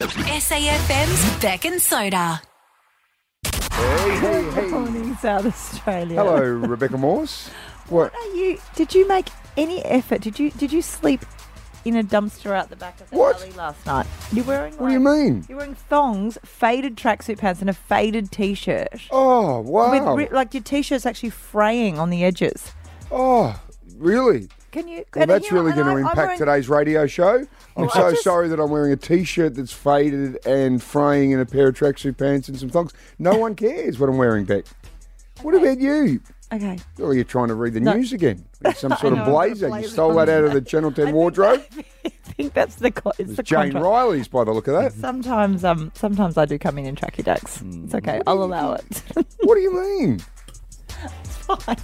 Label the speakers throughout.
Speaker 1: SAFM's Bec and Soda.
Speaker 2: Hey, hey, hey.
Speaker 3: Morning, South Australia.
Speaker 2: Hello, Rebecca Morse. What?
Speaker 3: Are you? Did you make any effort? Did you? Did you sleep in a dumpster out the back of the
Speaker 2: What?
Speaker 3: alley last night? You're wearing.
Speaker 2: What do you
Speaker 3: like-
Speaker 2: mean?
Speaker 3: You're wearing thongs, faded tracksuit pants, and a faded t-shirt.
Speaker 2: Oh, wow.
Speaker 3: With ri- like your t-shirt's actually fraying on the edges.
Speaker 2: oh, really?
Speaker 3: Can you?
Speaker 2: Well,
Speaker 3: and
Speaker 2: that's really going to
Speaker 3: I'm- I'm
Speaker 2: impact
Speaker 3: wearing-
Speaker 2: today's radio show. I'm
Speaker 3: Well,
Speaker 2: so
Speaker 3: just-
Speaker 2: sorry that I'm wearing a t-shirt that's faded and fraying and a pair of tracksuit pants and some thongs. No one cares what I'm wearing, Bec. What about you?
Speaker 3: Okay.
Speaker 2: Oh, you're trying to read the
Speaker 3: No.
Speaker 2: news again. Some sort
Speaker 3: know,
Speaker 2: of
Speaker 3: a
Speaker 2: blazer. You stole that out of the Channel 10
Speaker 3: I think-
Speaker 2: wardrobe.
Speaker 3: I think that's the. Co- it's the
Speaker 2: Jane. Riley's by the look of that.
Speaker 3: Sometimes, um, sometimes I do come in in tracky ducks.
Speaker 2: Hmm.
Speaker 3: It's okay. I'll allow it.
Speaker 2: What do you mean?
Speaker 3: Fine.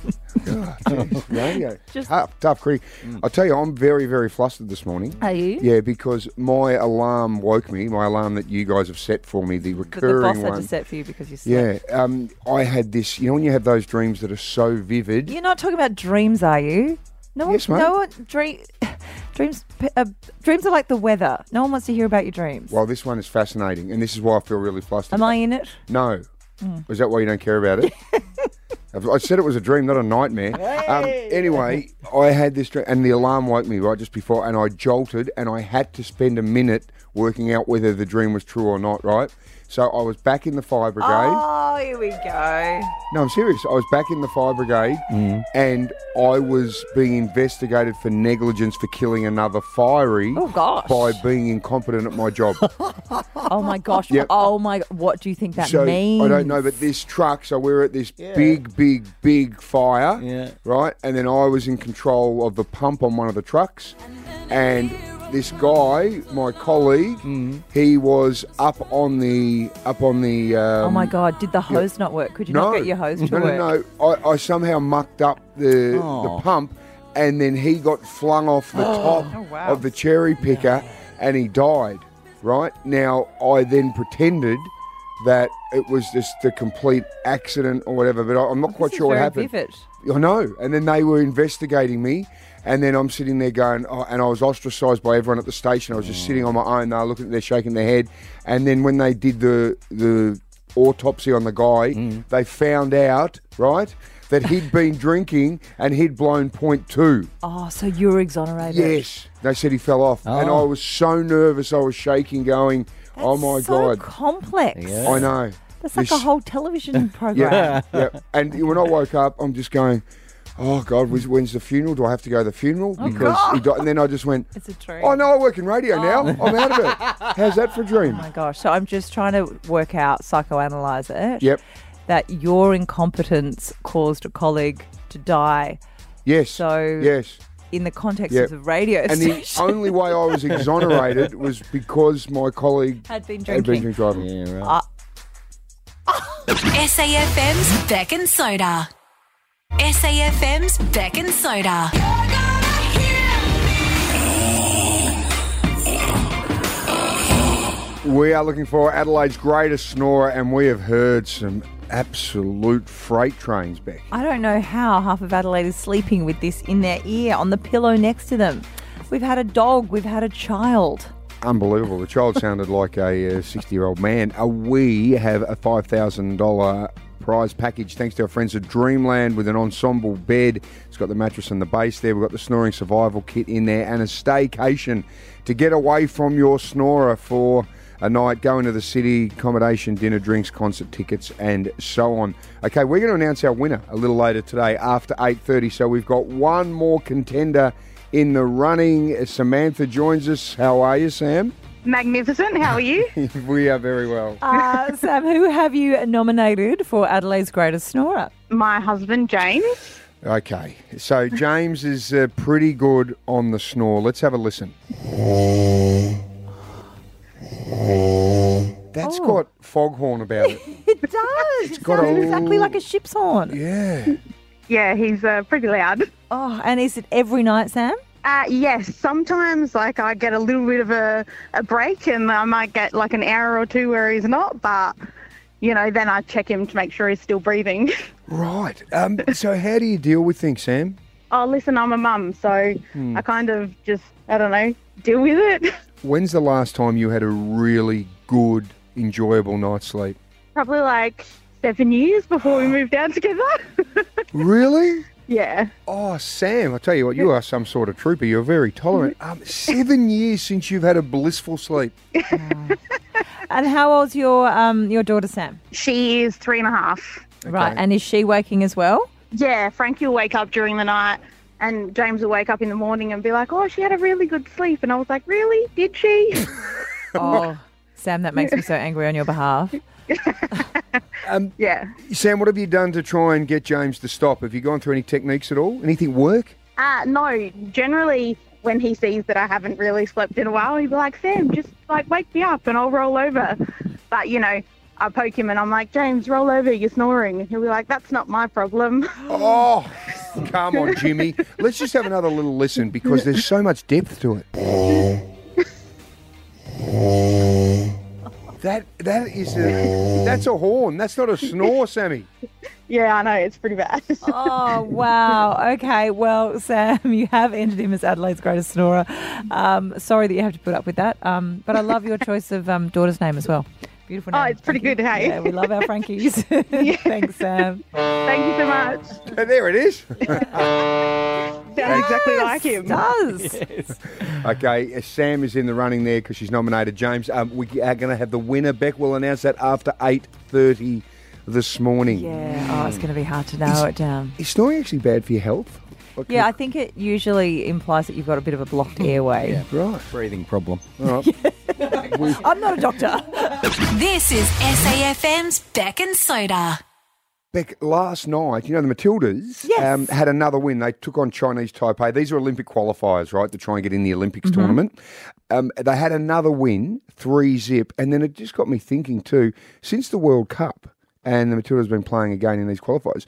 Speaker 2: God, radio.
Speaker 3: Just-
Speaker 2: tough, tough creek. I'll tell you, I'm very, very flustered this morning.
Speaker 3: Are you?
Speaker 2: Yeah, because my alarm woke me. My alarm that you guys have set for me, the recurring
Speaker 3: the boss had
Speaker 2: one.
Speaker 3: to set for you because you slept.
Speaker 2: yeah, um, I had this. You know, when you have those dreams that are so vivid.
Speaker 3: You're not talking about dreams, are you? No one,
Speaker 2: Yes, mate.
Speaker 3: no one dream, dreams. Uh, dreams are like the weather. No one wants to hear about your dreams.
Speaker 2: Well, this one is fascinating, and this is why I feel really flustered.
Speaker 3: Am I in it?
Speaker 2: No.
Speaker 3: Mm.
Speaker 2: Is that why you don't care about it? I've- said it was a dream, not a nightmare. Um, anyway, I had this dream, and the alarm woke me right just before, and I jolted, and I had to spend a minute working out whether the dream was true or not. Right. So I was back in the fire brigade.
Speaker 3: Oh, here we go.
Speaker 2: No, I'm serious. I was back in the fire brigade, mm. and I was being investigated for negligence for killing another fiery
Speaker 3: Oh gosh.
Speaker 2: by being incompetent at my job.
Speaker 3: Oh my gosh.
Speaker 2: Yep.
Speaker 3: Oh my. What do you think that
Speaker 2: so
Speaker 3: means?
Speaker 2: I don't know, but this truck. So we're at this big, big, big fire,
Speaker 4: Yeah.
Speaker 2: right? And then I was in control of the pump on one of the trucks, and this guy, my colleague,
Speaker 3: Mm.
Speaker 2: he was up on the up on the. Um,
Speaker 3: Oh my god. Did the hose not work? Could you
Speaker 2: no,
Speaker 3: not get your hose to
Speaker 2: no,
Speaker 3: work?
Speaker 2: no, no. I, I somehow mucked up the
Speaker 4: Oh.
Speaker 2: the pump, and then he got flung off the top
Speaker 3: Oh, wow.
Speaker 2: of the cherry picker, and he died. Right now, I then pretended that it was just a complete accident or whatever, but I, I'm not quite
Speaker 3: This
Speaker 2: sure what happened.
Speaker 3: Vivid.
Speaker 2: I know. And then they were investigating me. And then I'm sitting there going, oh, and I was ostracised by everyone at the station. I was just sitting on my own. They were looking, they're shaking their head. And then when they did the the autopsy on the guy, mm. they found out, right, that he'd been drinking and he'd blown point two.
Speaker 3: Oh, so you were exonerated.
Speaker 2: Yes, they said he fell off, and
Speaker 4: Oh.
Speaker 2: I was so nervous. I was shaking, going, "Oh my
Speaker 3: so
Speaker 2: god!"
Speaker 3: complex.
Speaker 4: Yeah.
Speaker 2: I know.
Speaker 3: That's like
Speaker 2: This-
Speaker 3: a whole television program.
Speaker 2: Yeah, yeah. And when I woke up, I'm just going, oh God, when's, when's the funeral? Do I have to go to the funeral? Because he died. And then I just went,
Speaker 3: It's a dream.
Speaker 2: oh no, I work in radio now. Oh. I'm out of it. How's that for a dream?
Speaker 3: Oh my gosh. So I'm just trying to work out, psychoanalyze it.
Speaker 2: Yep.
Speaker 3: That your incompetence caused a colleague to die
Speaker 2: Yes.
Speaker 3: So-
Speaker 2: yes.
Speaker 3: in the context
Speaker 2: Yep.
Speaker 3: of the radio
Speaker 2: And the only way I was exonerated was because my colleague
Speaker 3: had been drinking.
Speaker 2: had been
Speaker 3: drinking.
Speaker 2: driving.
Speaker 4: Yeah, right. Ah.
Speaker 1: SAFM's Bec and Soda. SAFM's Bec and Soda.
Speaker 2: We are looking for Adelaide's greatest snorer, and we have heard some absolute freight trains back.
Speaker 3: I don't know how half of Adelaide is sleeping with this in their ear on the pillow next to them. We've had a dog, we've had a child.
Speaker 2: Unbelievable. The child sounded like a 60 year old man. Uh, we have a $5,000 prize package thanks to our friends at Dreamland with an ensemble bed. It's got the mattress and the base there. We've got the snoring survival kit in there and a staycation to get away from your snorer for a night, go into the city, accommodation, dinner, drinks, concert tickets, and so on. Okay, we're going to announce our winner a little later today after 8.30. So we've got one more contender in the running. Samantha joins us. How are you, Sam?
Speaker 5: Magnificent. How are you?
Speaker 2: we are very well.
Speaker 3: Uh, Sam, who have you nominated for Adelaide's greatest snorer?
Speaker 5: My husband, James.
Speaker 2: Okay, so James is uh, pretty good on the snore. Let's have a listen. That's
Speaker 3: Oh.
Speaker 2: got foghorn about it.
Speaker 3: It does. It
Speaker 2: got
Speaker 3: sounds
Speaker 2: a-
Speaker 3: exactly like a ship's horn.
Speaker 2: Yeah.
Speaker 5: Yeah, he's uh, pretty loud.
Speaker 3: Oh, and is it every night, Sam?
Speaker 5: Uh, yes, sometimes like I get a little bit of a, a break and I might get like an hour or two where he's not, but you know, then I check him to make sure he's still breathing.
Speaker 2: Right. Um, so how do you deal with things, Sam?
Speaker 5: oh, listen, I'm a mum, so I kind of just, I don't know, deal with it.
Speaker 2: when's the last time you had a really good, enjoyable night's sleep?
Speaker 5: Probably like seven years before we moved down together.
Speaker 2: Really?
Speaker 5: Yeah.
Speaker 2: Oh, Sam, I tell you what, you are some sort of trooper. You're very tolerant. Um, seven years since you've had a blissful sleep.
Speaker 3: And how old's your um your daughter Sam?
Speaker 5: She is three and a half.
Speaker 3: Right, and is she waking as well?
Speaker 5: Yeah, Frankie will wake up during the night and James will wake up in the morning and be like, oh, she had a really good sleep. And I was like, really? Did she?
Speaker 3: Oh, Sam, that makes me so angry on your behalf.
Speaker 5: yeah.
Speaker 2: Sam, what have you done to try and get James to stop? Have you gone through any techniques at all? Anything work?
Speaker 5: Uh, no, generally when he sees that I haven't really slept in a while, he'll be like, Sam, just like wake me up and I'll roll over. But, you know, I poke him and I'm like, James, roll over, you're snoring. And he'll be like, that's not my problem.
Speaker 2: Oh, come on, Jimmy. Let's just have another little listen because there's so much depth to it. That that is a that's a horn. That's not a snore, Sammy.
Speaker 5: yeah, I know, it's pretty bad.
Speaker 3: Oh, wow. Okay. Well, Sam, you have entered him as Adelaide's greatest snorer. Um, sorry that you have to put up with that. Um, but I love your choice of um, daughter's name as well. Beautiful name.
Speaker 5: Oh, it's pretty
Speaker 3: Frankie.
Speaker 5: good, hey?
Speaker 3: Yeah, we love our Frankies. Thanks, Sam.
Speaker 5: Thank you so much.
Speaker 2: And there it is.
Speaker 5: Sounds exactly like him.
Speaker 3: does.
Speaker 2: Okay, uh, Sam is in the running there because she's nominated James. Um, we are going to have the winner. Bec will announce that after eight thirty this morning.
Speaker 3: Yeah. Oh, it's going to be hard to narrow it down.
Speaker 2: Is snoring actually bad for your health? Like,
Speaker 3: Yeah, I think it usually implies that you've got a bit of a blocked airway.
Speaker 2: right.
Speaker 4: Breathing problem.
Speaker 2: All right.
Speaker 3: I'm not a doctor.
Speaker 1: This is SAFM's Bec and Soda.
Speaker 2: Bec, last night, you know, the Matildas
Speaker 3: Yes.
Speaker 2: um, had another win. They took on Chinese Taipei. These are Olympic qualifiers, right, to try and get in the Olympics
Speaker 3: Mm-hmm.
Speaker 2: tournament. Um, they had another win, three zip. And then it just got me thinking, too, since the World Cup and the Matildas been playing again in these qualifiers,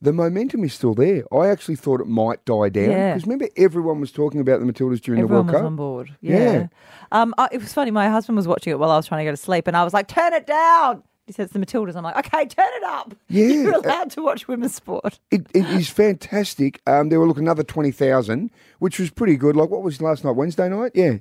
Speaker 2: the momentum is still there. I actually thought it might die down.
Speaker 3: Yeah.
Speaker 2: Because remember, everyone was talking about the Matildas during
Speaker 3: Everyone
Speaker 2: the
Speaker 3: was
Speaker 2: World
Speaker 3: on
Speaker 2: Cup.
Speaker 3: board.
Speaker 2: Yeah.
Speaker 3: Yeah. Um, I, it was funny. My husband was watching it while I was trying to go to sleep, and I was like, "Turn it down." He says the Matildas. I'm like, "Okay, turn it up."
Speaker 2: Yeah.
Speaker 3: You're allowed to watch women's sport.
Speaker 2: It, it is fantastic. Um, there were look another twenty thousand, which was pretty good. Like what was last night? Wednesday night, yeah.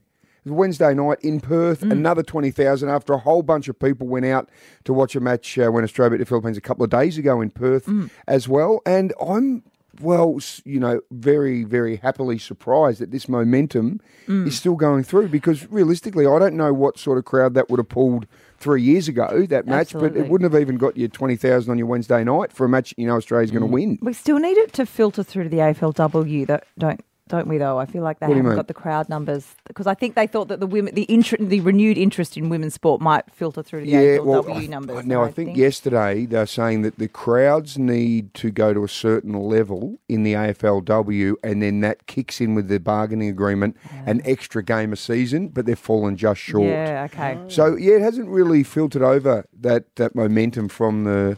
Speaker 2: Wednesday night in Perth, mm. another twenty thousand. After a whole bunch of people went out to watch a match uh, when Australia beat the Philippines a couple of days ago in Perth mm. as well. And I'm well, you know, very very happily surprised that this momentum mm. is still going through because realistically, I don't know what sort of crowd that would have pulled. Three years ago, that match, but it wouldn't have even got you twenty thousand on your Wednesday night for a match you know Australia's going to win.
Speaker 3: We still need it to filter through to the AFLW, that don't don't we? Though I feel like they
Speaker 2: What do you
Speaker 3: haven't got the crowd numbers because I think they thought that the women, the inter- the renewed interest in women's sport might filter through to the AFLW
Speaker 2: I-
Speaker 3: numbers.
Speaker 2: Now,
Speaker 3: and
Speaker 2: I think yesterday they're saying that the crowds need to go to a certain level in the AFLW, and then that kicks in with the bargaining agreement, an extra game a season, but they've fallen just short.
Speaker 3: Yeah. Okay.
Speaker 2: So yeah, it hasn't really filtered over that that momentum from the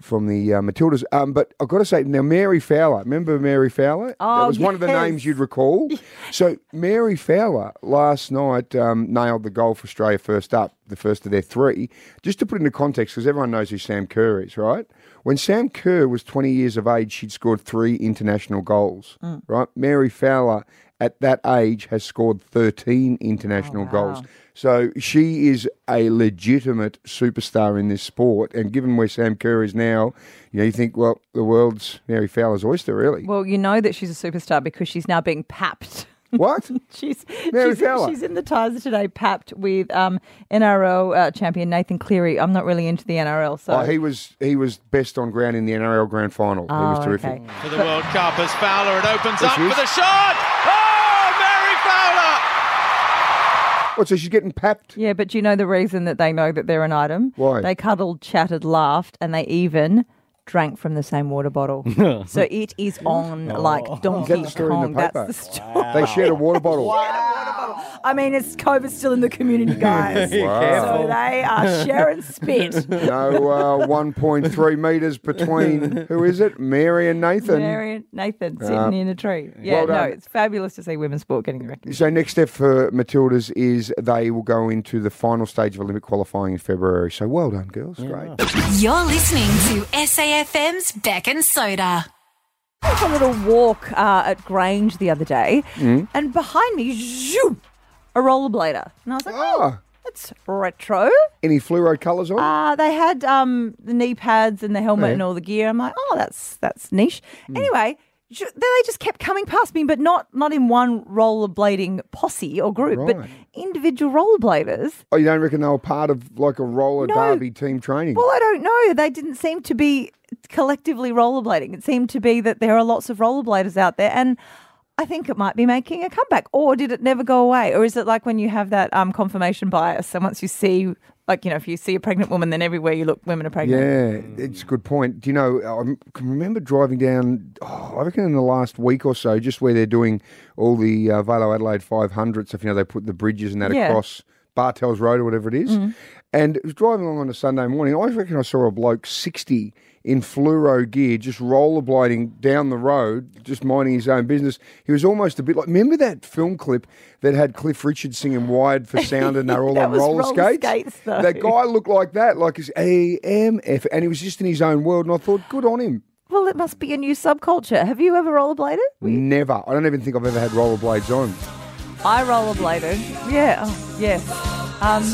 Speaker 2: from the uh, Matildas. Um, but I've got to say now, Mary Fowler. Remember Mary Fowler? that
Speaker 3: Oh,
Speaker 2: was one of the names you'd recall. so Mary Fowler last night um, nailed the goal for Australia first up, the first of their three. Just to put into context, because everyone knows who Sam Kerr is, right? When Sam Kerr was 20 years of age, she'd scored three international goals,
Speaker 3: Mm.
Speaker 2: right? Mary Fowler at that age has scored 13 international goals. So she is a legitimate superstar in this sport. And given where Sam Kerr is now, you know, you think, well, the world's Mary Fowler's oyster, really.
Speaker 3: Well, you know that she's a superstar because she's now being papped.
Speaker 2: what?
Speaker 3: She's
Speaker 2: Mary
Speaker 3: she's,
Speaker 2: Fowler.
Speaker 3: she's in the ties today, papped with um, NRL uh, champion Nathan Cleary. I'm not really into the NRL, so
Speaker 2: Oh, he was he was best on ground in the NRL Grand Final. he was
Speaker 3: Oh,
Speaker 2: terrific.
Speaker 3: okay.
Speaker 6: for the World Cup as Fowler. It opens
Speaker 2: There
Speaker 6: up
Speaker 2: is.
Speaker 6: for the shot. Oh, Mary Fowler!
Speaker 2: What? So she's getting papped?
Speaker 3: Yeah, but do you know the reason that they know that they're an item?
Speaker 2: Why?
Speaker 3: They cuddled, chatted, laughed, and they even drank from the same water bottle. so it is on like Donkey
Speaker 2: Is that the story in
Speaker 3: Kong.
Speaker 2: the paper?
Speaker 3: That's the story.
Speaker 2: They shared a water bottle.
Speaker 3: I mean, it's COVID's still in the community, guys.
Speaker 2: Wow.
Speaker 3: So they are sharing spit.
Speaker 2: No, uh, 1.3 metres between, who is it? Mary and Nathan.
Speaker 3: Mary and Nathan sitting
Speaker 2: Uh,
Speaker 3: in a tree. Yeah,
Speaker 2: well
Speaker 3: no,
Speaker 2: done.
Speaker 3: it's fabulous to see women's sport getting the recognition.
Speaker 2: So next step for Matildas is they will go into the final stage of Olympic qualifying in February. So well done, girls. Great.
Speaker 1: You're listening to SAFM's Bec and Soda.
Speaker 3: I took a little walk uh, at Grange the other day,
Speaker 2: Mm.
Speaker 3: and behind me, zoom, a rollerblader. And I was like, oh,
Speaker 2: Ah,
Speaker 3: that's retro.
Speaker 2: any fluoro colours on?
Speaker 3: Uh, they had um, the knee pads and the helmet
Speaker 2: Yeah.
Speaker 3: and all the gear. I'm like, oh, that's that's niche.
Speaker 2: Hmm.
Speaker 3: Anyway, ju- they just kept coming past me, but not not in one rollerblading posse or group, but individual rollerbladers.
Speaker 2: oh, you don't reckon they were part of like a roller
Speaker 3: No.
Speaker 2: derby team training?
Speaker 3: Well, I don't know. They didn't seem to be collectively rollerblading. It seemed to be that there are lots of rollerbladers out there, and I think it might be making a comeback. Or did it never go away? Or is it like when you have that um, confirmation bias? And once you see, like you know, if you see a pregnant woman, then everywhere you look, women are pregnant.
Speaker 2: Yeah, it's a good point. Do you know, I can remember driving down, oh, I reckon in the last week or so, just where they're doing all the uh, VAILO Adelaide 500 stuff, you know, they put the bridges and that
Speaker 3: Yeah.
Speaker 2: across Bartels Road or whatever it is. And it was driving along on a Sunday morning. I reckon I saw a bloke 60 in fluoro gear just rollerblading down the road, just minding his own business. He was almost a bit like, remember that film clip that had Cliff Richard singing Wired for Sound and they're all on roller,
Speaker 3: roller
Speaker 2: skates?
Speaker 3: skates.
Speaker 2: That guy looked like that, like his AMF, and he was just in his own world. And I thought, good on him.
Speaker 3: Well, it must be a new subculture. Have you ever rollerbladed?
Speaker 2: Never. I don't even think I've ever had rollerblades on.
Speaker 3: I rollerbladed. Yeah, oh, yes. Um,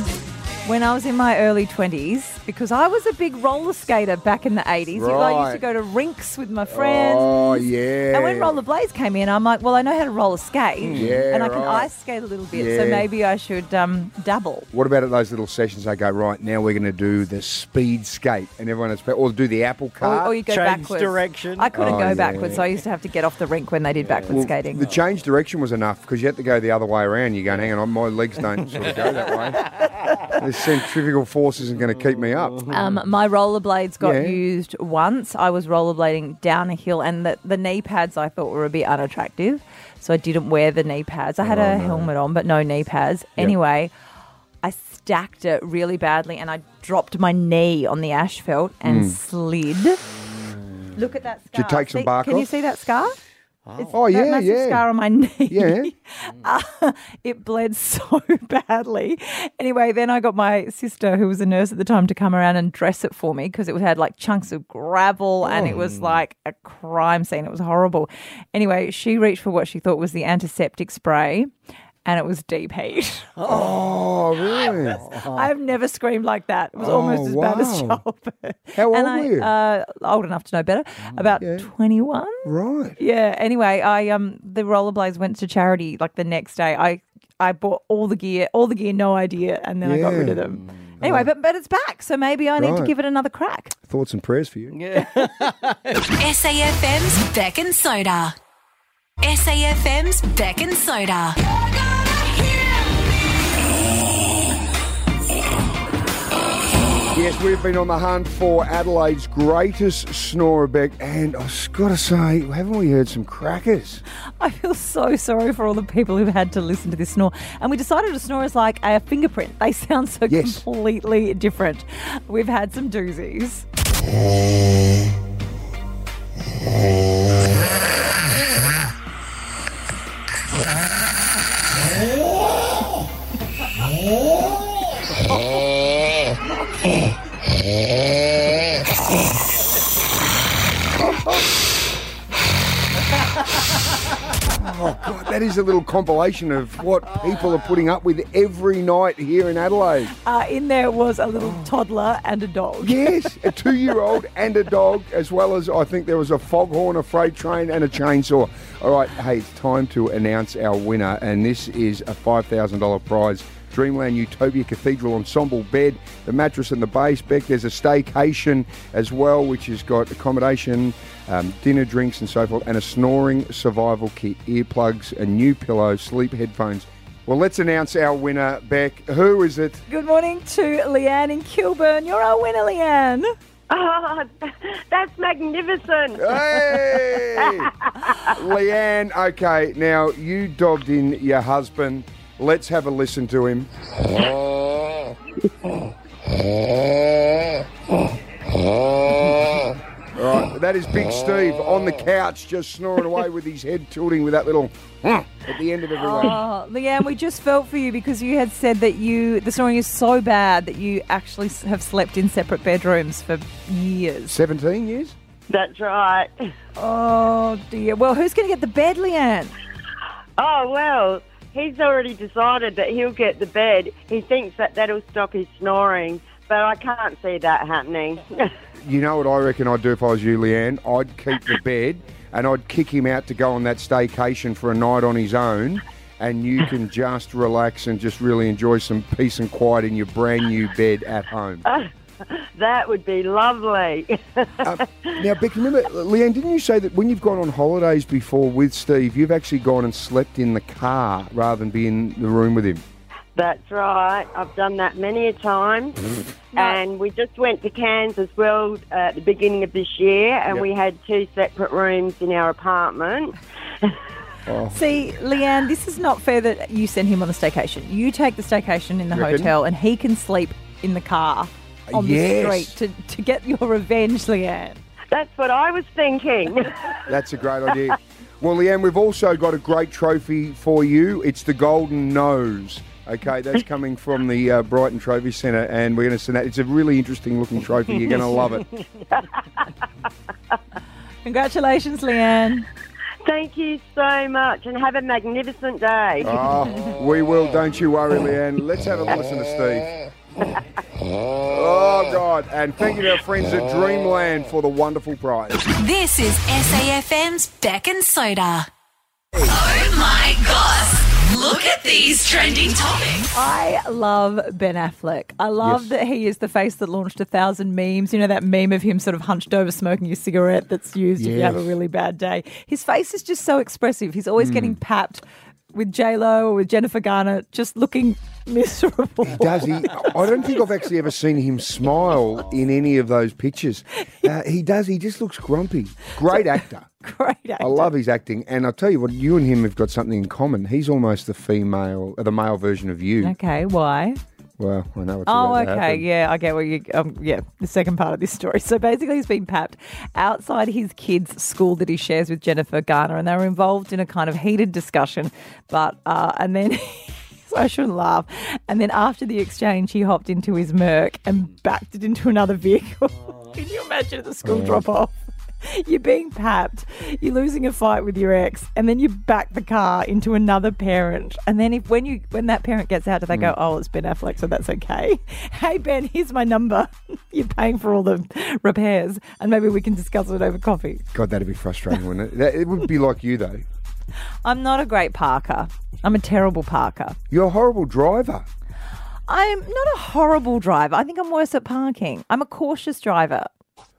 Speaker 3: when I was in my early 20s, because I was a big roller skater back in the 80s. Right. I used to go to rinks with my friends.
Speaker 2: Oh, yeah.
Speaker 3: And when rollerblades came in, I'm like, well, I know how to roller skate.
Speaker 2: Yeah,
Speaker 3: And I can
Speaker 2: right.
Speaker 3: ice skate a little bit, so maybe I should um, dabble.
Speaker 2: What about at those little sessions? They go right now. We're going to do the speed skate, and everyone has or do the apple
Speaker 3: Or,
Speaker 2: cart.
Speaker 3: or you go
Speaker 4: Change
Speaker 3: backwards.
Speaker 4: direction.
Speaker 3: I couldn't
Speaker 2: Oh,
Speaker 3: go
Speaker 2: yeah.
Speaker 3: backwards, so I used to have to get off the rink when they did backwards
Speaker 2: Well,
Speaker 3: skating.
Speaker 2: The change direction was enough because you had to go the other way around. You're going, hang on, my legs don't sort of go that way. The centrifugal force isn't going to keep me up.
Speaker 3: Um, my rollerblades got
Speaker 2: Yeah.
Speaker 3: used once. I was rollerblading down a hill, and the, the knee pads I thought were a bit unattractive, so I didn't wear the knee pads. I had a helmet on, but no knee pads. Anyway, I stacked it really badly, and I dropped my knee on the asphalt and slid. Look at that scar.
Speaker 2: Did you take some
Speaker 3: See-
Speaker 2: bark
Speaker 3: Can you
Speaker 2: off?
Speaker 3: see that scar? It's
Speaker 2: Oh,
Speaker 3: that
Speaker 2: yeah,
Speaker 3: massive
Speaker 2: yeah.
Speaker 3: scar on my knee.
Speaker 2: Yeah.
Speaker 3: Uh, it bled so badly. Anyway, then I got my sister, who was a nurse at the time, to come around and dress it for me because it had like chunks of gravel and it was oh. like a crime scene. It was horrible. Anyway, she reached for what she thought was the antiseptic spray. And it was deep heat.
Speaker 2: Oh, really?
Speaker 3: I've never screamed like that. It was almost
Speaker 2: Oh,
Speaker 3: as bad as
Speaker 2: wow.
Speaker 3: childbirth.
Speaker 2: How old
Speaker 3: and I,
Speaker 2: were you?
Speaker 3: Uh, old enough to know better. About twenty one.
Speaker 2: Right.
Speaker 3: Yeah. Anyway, I um the rollerblades went to charity like the next day. I I bought all the gear, all the gear, no idea, and then I got rid of them. Anyway, but but it's back, so maybe I need to give it another crack.
Speaker 2: Thoughts and prayers for you. Yeah.
Speaker 1: SAFM's Bec and Soda. SAFM's Bec and Soda.
Speaker 2: Yes, we've been on the hunt for Adelaide's greatest snorer, Bec, and I've got to say, haven't we heard some crackers?
Speaker 3: I feel so sorry for all the people who've had to listen to this snore. And we decided a snore is like a fingerprint. They sound so
Speaker 2: Yes.
Speaker 3: completely different. We've had some doozies.
Speaker 2: God, that is a little compilation of what people are putting up with every night here in Adelaide.
Speaker 3: Uh, in there was a little toddler and a dog.
Speaker 2: Yes, a two year old and a dog, as well as I think there was a foghorn, a freight train, and a chainsaw. All right, hey, it's time to announce our winner, and this is a $5,000 prize. Dreamland Utopia Cathedral Ensemble bed, the mattress and the base. Bec, there's a staycation as well, which has got accommodation, um, dinner, drinks, and so forth, and a snoring survival kit, earplugs, a new pillow, sleep headphones. Well, let's announce our winner, Bec. Who is it?
Speaker 3: Good morning to Leanne in Kilburn. You're our winner, Leanne.
Speaker 7: Oh, that's magnificent.
Speaker 2: Hey! Leanne, okay, now you dobbed in your husband. Let's have a listen to him. All right, that is Big Steve on the couch just snoring away with his head tilting with that little at the end of every one.
Speaker 3: Oh, Leanne, we just felt for you because you had said that you the snoring is so bad that you actually have slept in separate bedrooms for years.
Speaker 2: 17 years?
Speaker 7: That's right.
Speaker 3: Oh dear. Well, who's going to get the bed, Leanne?
Speaker 7: Oh, well, he's already decided that he'll get the bed. He thinks that that'll stop his snoring, but I can't see that happening.
Speaker 2: You know what I reckon I'd do if I was you, Leanne? I'd keep the bed and I'd kick him out to go on that staycation for a night on his own. And you can just relax and just really enjoy some peace and quiet in your brand new bed at home.
Speaker 7: Uh, that would be lovely.
Speaker 2: Uh, now, Becky, remember, Leanne, didn't you say that when you've gone on holidays before with Steve, you've actually gone and slept in the car rather than be in the room with him?
Speaker 7: That's right. I've done that many a time. And we just went to Cairns as well at the beginning of this year, and
Speaker 2: Yep.
Speaker 7: we had two separate rooms in our apartment.
Speaker 3: See, Leanne, this is not fair that you send him on the staycation. You take the staycation in the
Speaker 2: Reckon?
Speaker 3: hotel, and he can sleep in the car on
Speaker 2: Yes.
Speaker 3: the street to, to get your revenge, Leanne.
Speaker 7: That's what I was thinking.
Speaker 2: That's a great idea. Well, Leanne, we've also got a great trophy for you. It's the Golden Nose. Okay, that's coming from the uh, Brighton Trophy Centre, and we're going to send that. It's a really interesting looking trophy. You're going to love it.
Speaker 3: Congratulations, Leanne.
Speaker 7: Thank you so much, and have a magnificent day.
Speaker 2: Oh, we will, don't you worry, Leanne. Let's have a listen to Steve. Oh, God. And thank you to our friends at Dreamland for the wonderful prize.
Speaker 1: This is SAFM's Bec and Soda. Oh my gosh. Look at these trending topics.
Speaker 3: I love Ben Affleck. I love
Speaker 2: Yes.
Speaker 3: that he is the face that launched a thousand memes. You know that meme of him sort of hunched over smoking a cigarette that's used if you have a really bad day. His face is just so expressive. He's always
Speaker 2: Hmm.
Speaker 3: getting papped with J Lo or with Jennifer Garner, just looking miserable.
Speaker 2: He does he? I don't think I've actually ever seen him smile in any of those pictures. Uh, he does. He just looks grumpy. Great actor.
Speaker 3: Great actor.
Speaker 2: I love his acting, and I'll tell you what, you and him have got something in common. He's almost the female, uh, the male version of you.
Speaker 3: Okay, why?
Speaker 2: Well, I know what's
Speaker 3: Oh,
Speaker 2: about
Speaker 3: okay, yeah, I get what you. Um, yeah, the second part of this story. So basically, he's been papped outside his kids' school that he shares with Jennifer Garner, and they were involved in a kind of heated discussion. But uh, and then. I shouldn't laugh. And then after the exchange, he hopped into his Merc and backed it into another vehicle. Can you imagine the school oh. drop off? You're being papped, you're losing a fight with your ex, and then you back the car into another parent. And then if when you when that parent gets out, do they go, mm. Oh, it's Ben Affleck, so that's okay. Hey Ben, here's my number. You're paying for all the repairs and maybe we can discuss it over coffee.
Speaker 2: God, that'd be frustrating, wouldn't it? That, it would be like you, though.
Speaker 3: I'm not a great parker. I'm a terrible parker.
Speaker 2: You're a horrible driver.
Speaker 3: I'm not a horrible driver. I think I'm worse at parking. I'm a cautious driver.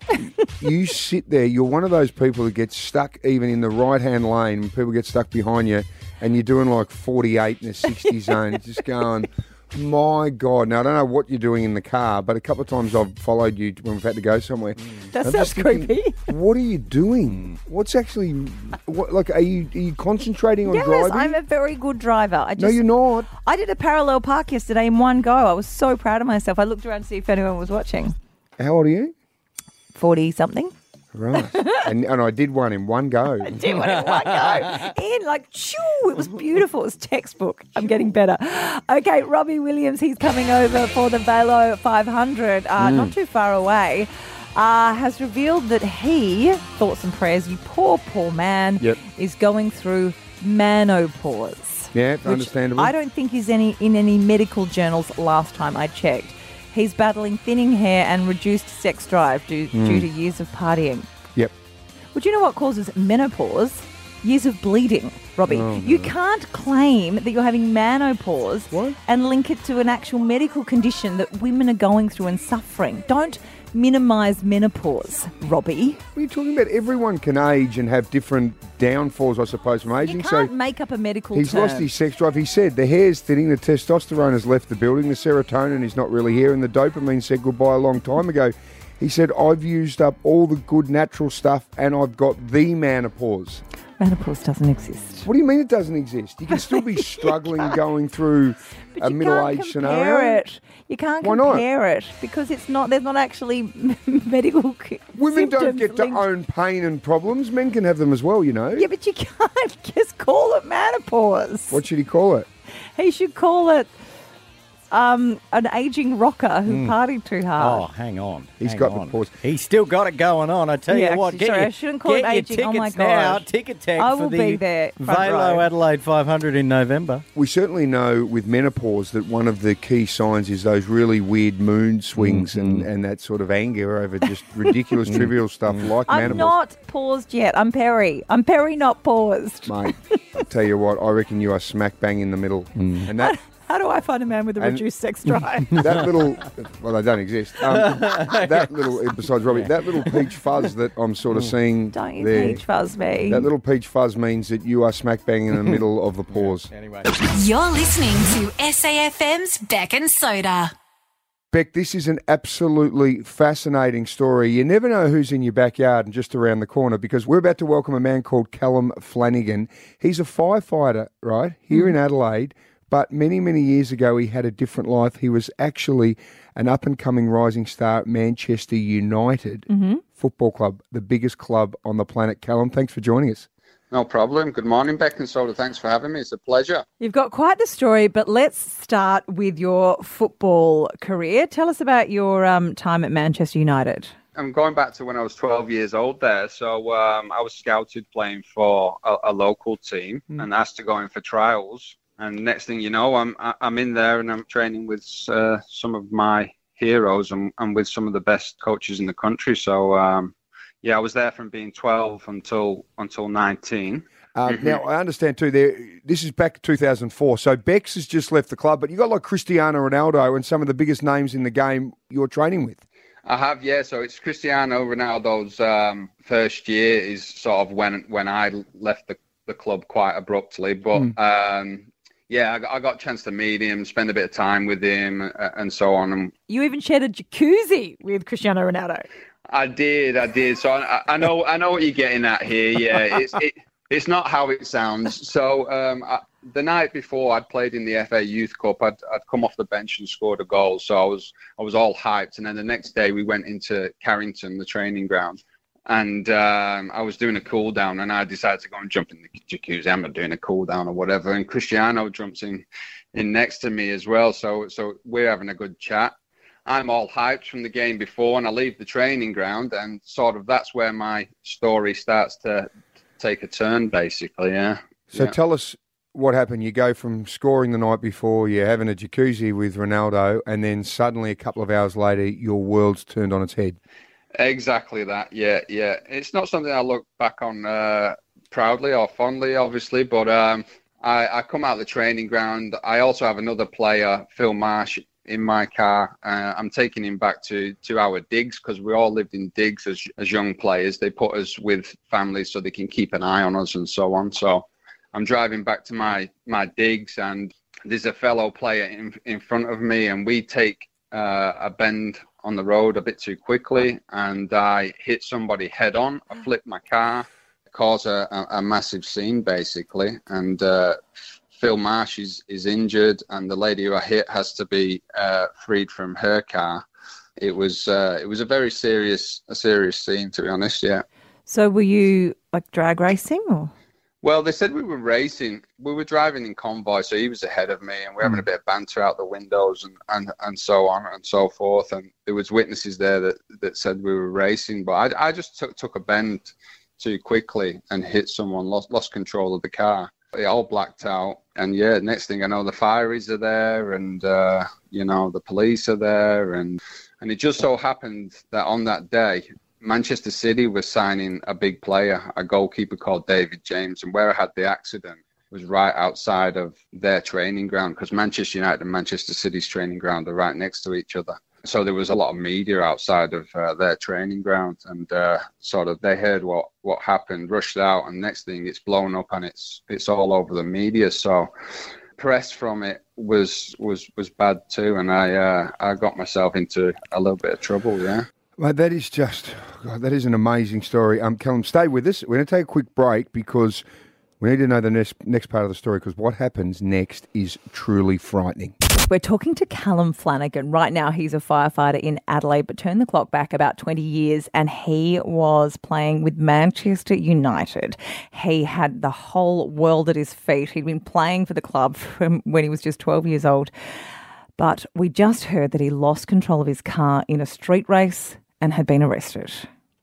Speaker 2: you sit there, you're one of those people that gets stuck even in the right hand lane when people get stuck behind you and you're doing like 48 in a 60 zone, just going, my God. Now, I don't know what you're doing in the car, but a couple of times I've followed you when we've had to go somewhere. Mm.
Speaker 3: That
Speaker 2: I'm
Speaker 3: sounds
Speaker 2: just thinking,
Speaker 3: creepy.
Speaker 2: What are you doing? What's actually, what, like, are you, are you concentrating on
Speaker 3: Yes,
Speaker 2: driving?
Speaker 3: I'm a very good driver. I just,
Speaker 2: no, you're not.
Speaker 3: I did a parallel park yesterday in one go. I was so proud of myself. I looked around to see if anyone was watching.
Speaker 2: How old are you?
Speaker 3: 40 something.
Speaker 2: Right. and, and I did one in one go.
Speaker 3: I did one in one go. In like, shoo, it was beautiful. It was textbook. I'm getting better. Okay, Robbie Williams, he's coming over for the VAILO 500, uh,
Speaker 2: Mm.
Speaker 3: not too far away. Uh, has revealed that he, thoughts and prayers, you poor, poor man,
Speaker 2: Yep.
Speaker 3: is going through menopause.
Speaker 2: Yeah,
Speaker 3: which
Speaker 2: understandable.
Speaker 3: I don't think is any in any medical journals last time I checked. He's battling thinning hair and reduced sex drive due,
Speaker 2: Hmm.
Speaker 3: due to years of partying.
Speaker 2: Yep.
Speaker 3: Would you know what causes menopause? Years of bleeding, Robbie.
Speaker 2: Oh,
Speaker 3: you can't claim that you're having menopause
Speaker 2: What?
Speaker 3: and link it to an actual medical condition that women are going through and suffering. Don't minimise menopause, Robbie.
Speaker 2: What are you talking about? Everyone can age and have different downfalls, I suppose, from
Speaker 3: You
Speaker 2: aging.
Speaker 3: can't
Speaker 2: so
Speaker 3: make up a medical
Speaker 2: he's
Speaker 3: term.
Speaker 2: lost his sex drive. He said the hair's thinning, the testosterone has left the building, the serotonin is not really here, and the dopamine said goodbye a long time ago. He said, I've used up all the good natural stuff and I've got the menopause.
Speaker 3: Menopause doesn't exist.
Speaker 2: What do you mean it doesn't exist? You can still be struggling going through a
Speaker 3: you
Speaker 2: middle
Speaker 3: can't
Speaker 2: age
Speaker 3: compare
Speaker 2: scenario.
Speaker 3: It. You can't
Speaker 2: Why not?
Speaker 3: compare it because it's not. There's not actually medical.
Speaker 2: Women don't get to own pain and problems. Men can have them as well, you know.
Speaker 3: Yeah, but you can't just call it menopause.
Speaker 2: What should he call it?
Speaker 3: He should call it um, an aging rocker who partied too hard.
Speaker 4: Oh, hang on.
Speaker 2: He's
Speaker 4: hang
Speaker 2: got the
Speaker 4: on.
Speaker 2: pause.
Speaker 4: He's still got it going on. I tell
Speaker 3: Yeah,
Speaker 4: you what,
Speaker 3: actually,
Speaker 4: get
Speaker 3: sorry,
Speaker 4: your,
Speaker 3: I shouldn't call
Speaker 4: get
Speaker 3: it aging.
Speaker 4: tickets
Speaker 3: Oh my
Speaker 4: now. Ticket tag
Speaker 3: I
Speaker 4: for
Speaker 3: will
Speaker 4: the
Speaker 3: be there,
Speaker 4: VAILO
Speaker 3: row.
Speaker 4: Adelaide 500 in November.
Speaker 2: We certainly know with menopause that one of the key signs is those really weird mood swings and,
Speaker 4: Mm-hmm.
Speaker 2: and that sort of anger over just ridiculous,
Speaker 4: Mm.
Speaker 2: trivial stuff like
Speaker 3: I'm
Speaker 2: menopause.
Speaker 3: not paused yet. I'm Perry. I'm Perry, not paused.
Speaker 2: Mate, I tell you what, I reckon you are smack bang in the middle.
Speaker 4: Mm.
Speaker 2: And that
Speaker 3: How do I find a man with a
Speaker 2: And-
Speaker 3: reduced sex drive?
Speaker 2: that little, well, they don't exist. Um, that little, besides Robbie, that little peach fuzz that I'm sort of seeing
Speaker 3: Don't you
Speaker 2: there.
Speaker 3: peach fuzz me.
Speaker 2: That little peach fuzz means that you are smack bang in the middle of the pause.
Speaker 4: Anyway.
Speaker 1: You're listening to SAFM's Bec and Soda.
Speaker 2: Bec, this is an absolutely fascinating story. You never know who's in your backyard and just around the corner because we're about to welcome a man called Callum Flanagan. He's a firefighter, right, here in Adelaide, but many, many years ago he had a different life. He was actually an up and coming rising star at Manchester United Football Club, the biggest club on the planet. Callum, thanks for joining us.
Speaker 8: No problem. Good morning, Bec and Soda. Thanks for having me. It's a pleasure.
Speaker 3: You've got quite the story, but let's start with your football career. Tell us about your um, time at Manchester United.
Speaker 8: I'm going back to when I was 12 years old there. So um, I was scouted playing for a, a local team and asked to go in for trials. And next thing you know, I'm I'm in there and I'm training with uh, some of my heroes and, and with some of the best coaches in the country. So um, yeah, I was there from being 12 until until 19.
Speaker 2: Um, Now, I understand too, there, this is back 2004. So Becks has just left the club, but you've got like Cristiano Ronaldo and some of the biggest names in the game you're training with.
Speaker 8: I have, yeah. So it's Cristiano Ronaldo's um, first year is sort of when when I left the, the club quite abruptly. But um, yeah, I got, I got a chance to meet him, spend a bit of time with him, uh, and so on. And
Speaker 3: You even shared a jacuzzi with Cristiano Ronaldo.
Speaker 8: I did, I did. So I, I know, I know what you're getting at here. Yeah, it's it, it's not how it sounds. So um, I, the night before, I'd played in the FA Youth Cup. I'd, I'd come off the bench and scored a goal. So I was I was all hyped. And then the next day, we went into Carrington, the training ground, and um, I was doing a cool down. And I decided to go and jump in the jacuzzi. I'm not doing a cool down or whatever. And Cristiano jumps in in next to me as well. So so we're having a good chat. I'm all hyped from the game before, and I leave the training ground, and sort of that's where my story starts to take a turn, basically. Yeah.
Speaker 2: So
Speaker 8: Yeah.
Speaker 2: tell us what happened. You go from scoring the night before, you're having a jacuzzi with Ronaldo, and then suddenly a couple of hours later, your world's turned on its head.
Speaker 8: Exactly that. Yeah, yeah. It's not something I look back on uh, proudly or fondly, obviously, but um, I, I come out of the training ground. I also have another player, Phil Marsh, in my car. Uh, I'm taking him back to, to our digs because we all lived in digs as, as young players. They put us with families so they can keep an eye on us and so on. So I'm driving back to my, my digs and there's a fellow player in, in front of me and we take uh, a bend on the road a bit too quickly and I hit somebody head on. I flipped my car, caused a, a, a massive scene basically. And uh, Phil Marsh is, is injured and the lady who I hit has to be uh, freed from her car. It was uh, it was a very serious a serious scene to be honest. Yeah.
Speaker 3: So were you like drag racing or?
Speaker 8: Well, they said we were racing. We were driving in convoy, so he was ahead of me, and we are having a bit of banter out the windows and, and, and so on and so forth. And there was witnesses there that, that said we were racing, but I, I just took took a bend too quickly and hit someone, lost lost control of the car. It all blacked out, and yeah, next thing I know, the fireys are there, and uh, you know the police are there, and and it just so happened that on that day, Manchester City was signing a big player, a goalkeeper called David James, and where I had the accident was right outside of their training ground because Manchester United and Manchester City's training ground are right next to each other. So there was a lot of media outside of uh, their training ground, and uh, sort of they heard what what happened, rushed out, and next thing it's blown up and it's it's all over the media. So press from it was was was bad too, and I uh, I got myself into a little bit of trouble. Yeah.
Speaker 2: Mate, that is just, God, that is an amazing story. Um, Callum, stay with us. We're going to take a quick break because we need to know the next, next part of the story because what happens next is truly frightening.
Speaker 3: We're talking to Callum Flanagan. Right now, he's a firefighter in Adelaide, but turn the clock back about 20 years and he was playing with Manchester United. He had the whole world at his feet. He'd been playing for the club from when he was just 12 years old. But we just heard that he lost control of his car in a street race and had been arrested.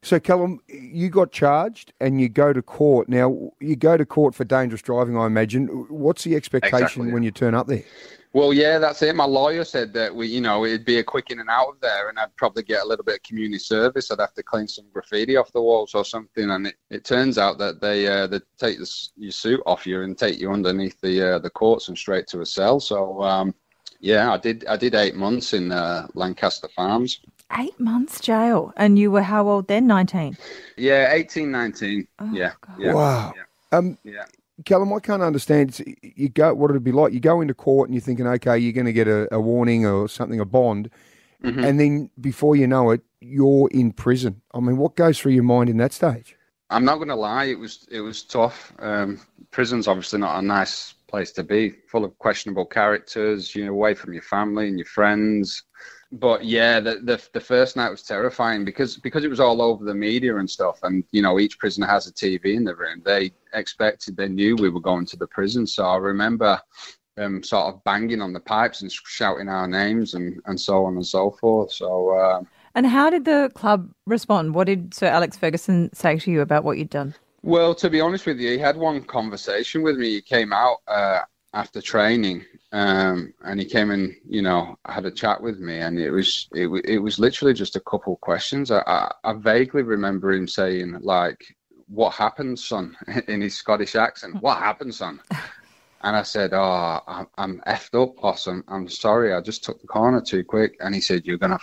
Speaker 2: So, Callum, you got charged and you go to court. Now, you go to court for dangerous driving, I imagine. What's the expectation
Speaker 8: Exactly.
Speaker 2: when you turn up there?
Speaker 8: Well, yeah, that's it. My lawyer said that we, you know, it'd be a quick in and out of there, and I'd probably get a little bit of community service. I'd have to clean some graffiti off the walls or something. And it, it turns out that they uh, they take this, your suit off you and take you underneath the uh, the courts and straight to a cell. So um, yeah, I did I did eight months in uh, Lancaster Farms.
Speaker 3: Eight months jail. And you were how old then? 19.
Speaker 8: Yeah, 18, 19. yeah, yeah,
Speaker 2: Wow. Um,
Speaker 8: yeah.
Speaker 2: Callum, I can't understand. It's- You go, what it'd be like. You go into court and you're thinking, okay, you're going to get a, a warning or something, a bond,
Speaker 8: Mhm.
Speaker 2: and then before you know it, you're in prison. I mean, what goes through your mind in that stage?
Speaker 8: I'm not going to lie, it was it was tough. Um, prison's obviously not a nice place to be, full of questionable characters. you know, away from your family and your friends. But yeah, the, the the first night was terrifying because because it was all over the media and stuff, and you know each prisoner has a TV in the room. They expected, they knew we were going to the prison, so I remember um, sort of banging on the pipes and shouting our names and, and so on and so forth. So. Um,
Speaker 3: And how did the club respond? What did Sir Alex Ferguson say to you about what you'd done?
Speaker 8: Well, to be honest with you, he had one conversation with me. He came out uh, after training, um, and he came and you know had a chat with me, and it was it, it was literally just a couple questions. I, I, I vaguely remember him saying like, "What happened, son?" in his Scottish accent. "What happened, son?" And I said, "Oh, I'm, I'm effed up, boss. I'm, I'm sorry. I just took the corner too quick." And he said, "You're gonna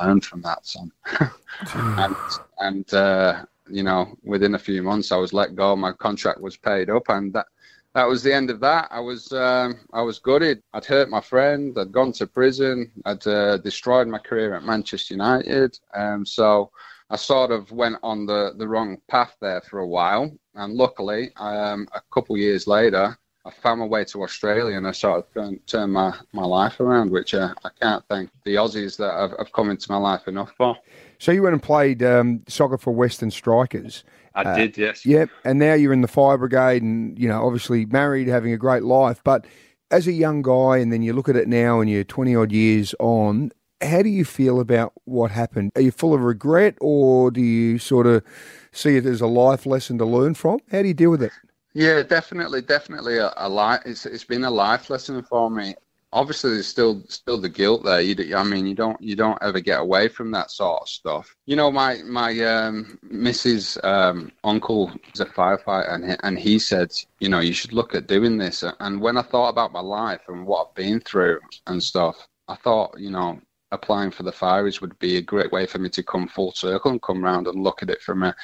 Speaker 8: learn from that, son." and and uh, you know, within a few months, I was let go. My contract was paid up, and that that was the end of that. I was um, I was gutted. I'd hurt my friend. I'd gone to prison. I'd uh, destroyed my career at Manchester United. Um, so I sort of went on the the wrong path there for a while. And luckily, um, a couple years later. I found my way to Australia and I sort of turned, turned my, my life around, which uh, I can't thank the Aussies that have, have come into my life enough for.
Speaker 2: So you went and played um, soccer for Western Strikers.
Speaker 8: I
Speaker 2: Uh,
Speaker 8: did, yes.
Speaker 2: Yep, and now you're in the fire brigade, and you know, obviously married, having a great life. But as a young guy, and then you look at it now, and you're 20 odd years on. How do you feel about what happened? Are you full of regret, or do you sort of see it as a life lesson to learn from? How do you deal with it?
Speaker 8: Yeah, definitely, definitely a, a life. It's it's been a life lesson for me. Obviously, there's still still the guilt there. You, I mean, you don't you don't ever get away from that sort of stuff. You know, my my um, Mrs. Um, uncle is a firefighter, and he, and he said, you know, you should look at doing this. And when I thought about my life and what I've been through and stuff, I thought, you know, applying for the fires would be a great way for me to come full circle and come round and look at it from a-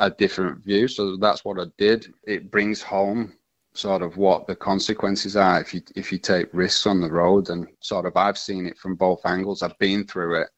Speaker 8: a different view. So that's what I did. It brings home sort of what the consequences are if you if you take risks on the road and sort of I've seen it from both angles. I've been through it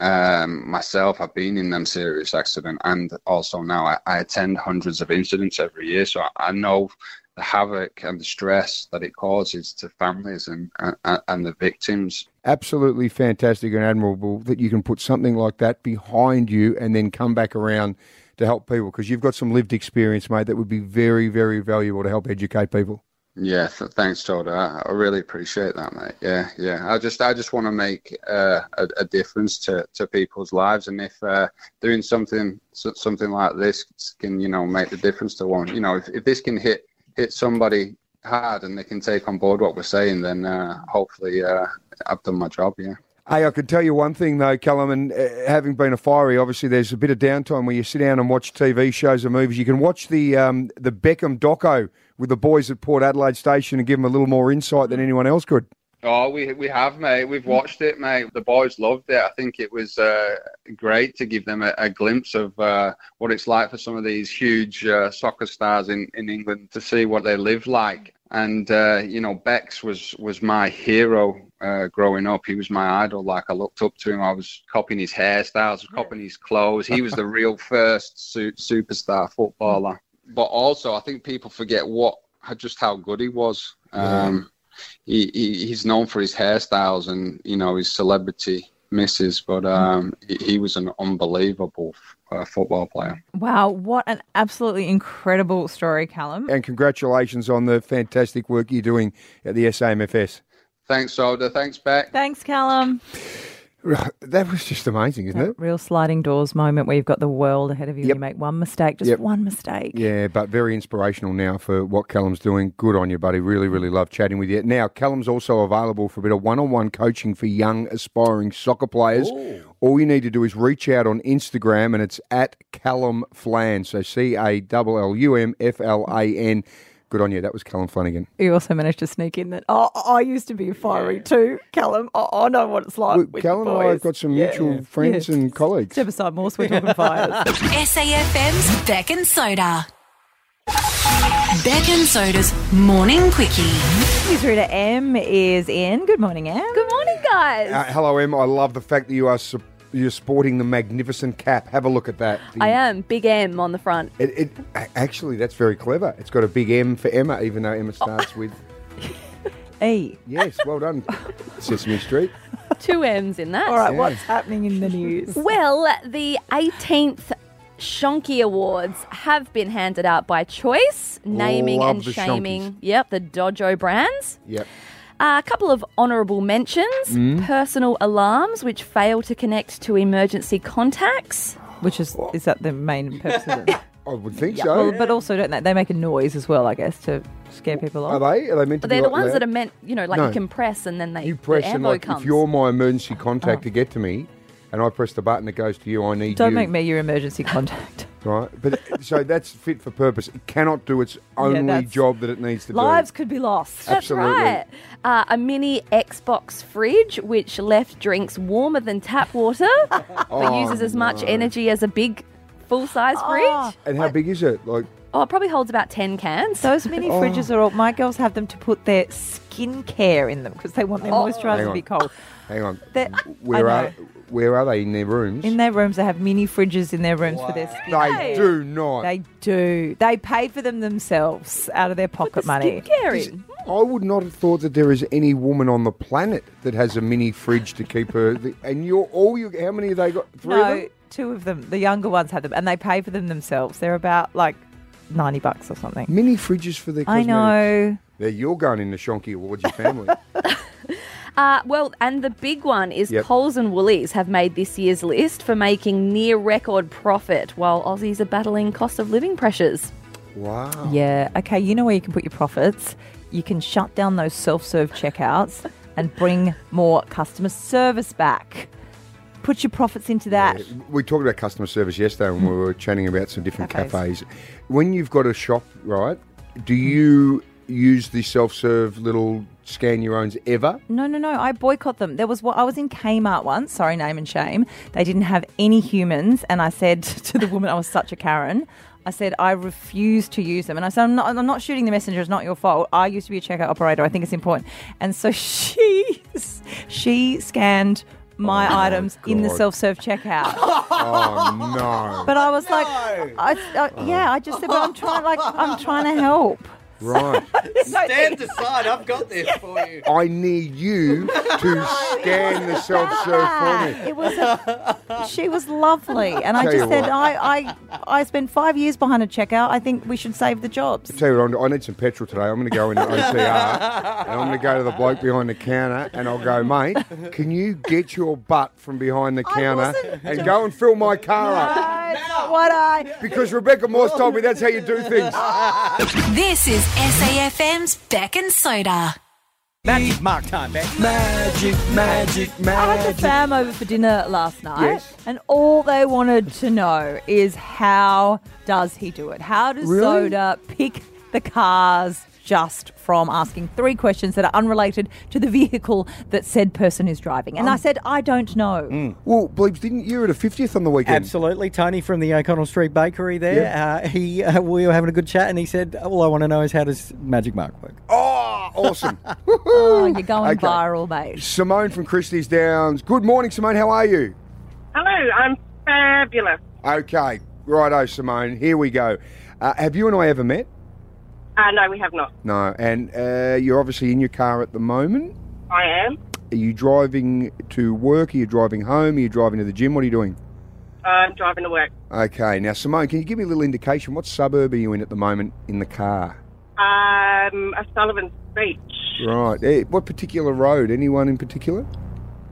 Speaker 8: um, myself. I've been in them serious accident and also now I, I attend hundreds of incidents every year. So I, I know the havoc and the stress that it causes to families and and, and the victims.
Speaker 2: Absolutely fantastic and admirable that you can put something like that behind you and then come back around to help people because you've got some lived experience, mate, that would be very, very valuable to help educate people.
Speaker 8: Yeah, th- thanks, Todd. I, I really appreciate that, mate. Yeah, yeah. I just, I just want to make uh, a, a difference to, to people's lives, and if uh, doing something, so- something like this can, you know, make the difference to one, you know, if, if this can hit hit somebody hard and they can take on board what we're saying, then uh, hopefully uh, I've done my job. Yeah.
Speaker 2: Hey, I could tell you one thing though, Callum, and uh, having been a fiery, obviously there's a bit of downtime where you sit down and watch TV shows and movies. You can watch the um, the Beckham doco with the boys at Port Adelaide Station and give them a little more insight than anyone else could.
Speaker 8: Oh, we we have, mate. We've watched it, mate. The boys loved it. I think it was uh, great to give them a, a glimpse of uh, what it's like for some of these huge uh, soccer stars in, in England to see what they live like. And uh, you know, Becks was was my hero uh, growing up. He was my idol. Like I looked up to him. I was copying his hairstyles, copying his clothes. He was the real first su- superstar footballer. But also, I think people forget what just how good he was. Um, he, he he's known for his hairstyles and you know his celebrity misses, but um, he, he was an unbelievable uh, football player.
Speaker 3: Wow, what an absolutely incredible story, Callum.
Speaker 2: And congratulations on the fantastic work you're doing at the SAMFS.
Speaker 8: Thanks, Soda. Thanks, Bec.
Speaker 3: Thanks, Callum.
Speaker 2: That was just amazing, isn't it?
Speaker 3: Real sliding doors moment where you've got the world ahead of you.
Speaker 2: Yep.
Speaker 3: You make one mistake, just
Speaker 2: Yep.
Speaker 3: one mistake.
Speaker 2: Yeah, but very inspirational now for what Callum's doing. Good on you, buddy. Really, really love chatting with you. Now, Callum's also available for a bit of one on one coaching for young, aspiring soccer players. All you need to do is reach out on Instagram and it's at Callum Flan. So C A L L U M F L A N. Good on you. That was Callum Flannagan.
Speaker 3: You also managed to sneak in that. Oh, I used to be fiery too, Callum. Oh, I know what it's like.
Speaker 2: Look,
Speaker 3: with
Speaker 2: Callum
Speaker 3: the
Speaker 2: and I
Speaker 3: boys.
Speaker 2: have got some
Speaker 3: Yeah.
Speaker 2: mutual friends
Speaker 3: Yeah.
Speaker 2: and colleagues.
Speaker 3: Step aside, Morse. We're talking fires.
Speaker 1: SAFM's Bec and Soda. Bec and Soda's Morning Quickie.
Speaker 3: News reader M is in. Good morning, Em.
Speaker 9: Good morning, guys.
Speaker 2: Uh, hello, Em. I love the fact that you are su- you're sporting the magnificent cap. Have a look at that. The-
Speaker 9: I am big M on the front.
Speaker 2: It, it actually that's very clever. It's got a big M for Emma, even though Emma starts with
Speaker 3: E.
Speaker 2: yes. Well done, Sesame Street.
Speaker 9: Two M's in that.
Speaker 3: All right,
Speaker 2: Yeah.
Speaker 3: what's happening in the news?
Speaker 9: Well, the 18th Shonky Awards have been handed out by choice, naming
Speaker 2: Love
Speaker 9: and
Speaker 2: the
Speaker 9: shaming.
Speaker 2: Shonkies.
Speaker 9: Yep, the Dojo brands.
Speaker 2: Yep.
Speaker 9: Uh, a couple of honourable mentions:
Speaker 2: Mm.
Speaker 9: personal alarms which fail to connect to emergency contacts.
Speaker 3: Which is is that the main purpose of it?
Speaker 2: I would think
Speaker 3: Yeah,
Speaker 2: so.
Speaker 3: well, but also don't they? They make a noise as well, I guess, to scare people off.
Speaker 2: are they? Are they meant to
Speaker 9: They're
Speaker 2: be
Speaker 9: the
Speaker 2: like
Speaker 9: ones
Speaker 2: that?
Speaker 9: that are meant, you know, like
Speaker 2: No.
Speaker 9: you can press and then they
Speaker 2: You press
Speaker 9: the
Speaker 2: and like
Speaker 9: comes.
Speaker 2: if you're my emergency contact to get to me, and I press the button that goes to you, I need you.
Speaker 3: Don't
Speaker 2: you.
Speaker 3: make me your emergency contact.
Speaker 2: Right. But so that's fit for purpose. It cannot do its only
Speaker 3: that's-
Speaker 2: job that it needs to do.
Speaker 3: Lives
Speaker 2: do.
Speaker 3: could be lost.
Speaker 9: That's
Speaker 2: Absolutely.
Speaker 9: right. Uh, a mini Xbox fridge which left drinks warmer than tap water, but
Speaker 2: Oh,
Speaker 9: uses as much
Speaker 2: no.
Speaker 9: energy as a big full size
Speaker 3: Oh.
Speaker 9: fridge.
Speaker 2: And how big is it? Like
Speaker 9: Oh, it probably holds about 10 cans.
Speaker 3: Those mini
Speaker 2: Oh.
Speaker 3: fridges are all. My girls have them to put their skincare in them because they want their
Speaker 9: Oh.
Speaker 3: moisturiser to
Speaker 2: on.
Speaker 3: be cold.
Speaker 2: Hang on.
Speaker 3: They're-
Speaker 2: Where are where are they in their rooms?
Speaker 3: In their rooms, they have mini fridges in their rooms for their skin.
Speaker 2: they do not.
Speaker 3: They do. They pay for them themselves out of their pocket money.
Speaker 9: Skincare.
Speaker 2: I would not have thought that there is any woman on the planet that has a mini fridge to keep her. The, and you're all you. How many have they got? Three of
Speaker 3: No,
Speaker 2: them?
Speaker 3: two of them. The younger ones have them, and they pay for them themselves. They're about like ninety bucks or something.
Speaker 2: Mini fridges for their.
Speaker 3: I know.
Speaker 2: There, you're going in the Shonky Awards, your family.
Speaker 9: Uh, well, and the big one is
Speaker 2: Yep.
Speaker 9: Coles and Woolies have made this year's list for making near record profit while Aussies are battling cost of living pressures.
Speaker 2: wow.
Speaker 3: Yeah. Okay. You know where you can put your profits. You can shut down those self-serve checkouts and bring more customer service back. Put your profits into that.
Speaker 2: We talked about customer service yesterday when we were chatting about some different
Speaker 3: Cafes.
Speaker 2: cafes. When you've got a shop, right? Do you use the self-serve little scan your owns ever?
Speaker 3: No, no, no. I boycott them. There was what I was in Kmart once. Sorry, name and shame. They didn't have any humans, and I said to the woman, I was such a Karen. I said I refuse to use them, and I said I'm not, I'm not shooting the messenger. It's not your fault. I used to be a checkout operator. I think it's important. And so she she scanned my oh items in the self-serve checkout.
Speaker 2: Oh no!
Speaker 3: But I was like, I, I, yeah, I just said, but I'm trying, like, I'm trying to help.
Speaker 2: Right.
Speaker 4: Stand aside, I've got this for you.
Speaker 2: I need you to scan the self-serve for ah, me.
Speaker 3: It was. A, she was lovely, and I
Speaker 2: Tell
Speaker 3: just
Speaker 2: you
Speaker 3: said,
Speaker 2: what.
Speaker 3: I, I, I spent five years behind a checkout. I think we should save the jobs.
Speaker 2: Tell you what, I need some petrol today. I'm going to go into OTR and I'm going to go to the bloke behind the counter and I'll go, mate, can you get your butt from behind the counter
Speaker 3: wasn't
Speaker 2: and go and fill my car up?
Speaker 3: That's not what I.
Speaker 2: Because Rebecca Morse told me that's how you do things.
Speaker 1: This is SAFM's Bec and Soda.
Speaker 4: Magic mark time, Bec.
Speaker 2: Magic, magic, magic.
Speaker 3: I had the fam over for dinner last night,
Speaker 2: Yes.
Speaker 3: and all they wanted to know is how does he do it? How does
Speaker 2: Really?
Speaker 3: Soda pick the cars just from asking three questions that are unrelated to the vehicle that said person is driving? And I said, I don't know.
Speaker 2: Well, Bleeps, didn't you at a 50th on the weekend?
Speaker 4: Absolutely, Tony from the O'Connell Street Bakery. There, uh, he uh, we were having a good chat, and he said, "All I want to know is how does Magic Mark work?"
Speaker 2: Oh, awesome.
Speaker 3: Oh, you're going
Speaker 2: Okay.
Speaker 3: viral, mate.
Speaker 2: Simone from Christie's Downs. Good morning, Simone. How are you?
Speaker 7: Hello, I'm fabulous.
Speaker 2: Okay, righto, Simone. Here we go. Uh, have you and I ever met?
Speaker 7: Uh, no, we have not.
Speaker 2: No. And uh, you're obviously in your car at the moment.
Speaker 7: I am.
Speaker 2: Are you driving to work? Are you driving home? Are you driving to the gym? What are you doing?
Speaker 7: I'm driving to work.
Speaker 2: Okay. Now, Simone, can you give me a little indication? What suburb are you in at the moment in the car?
Speaker 7: Um, O'Sullivan
Speaker 10: Beach.
Speaker 2: Right. Eh, what particular road? Anyone in particular?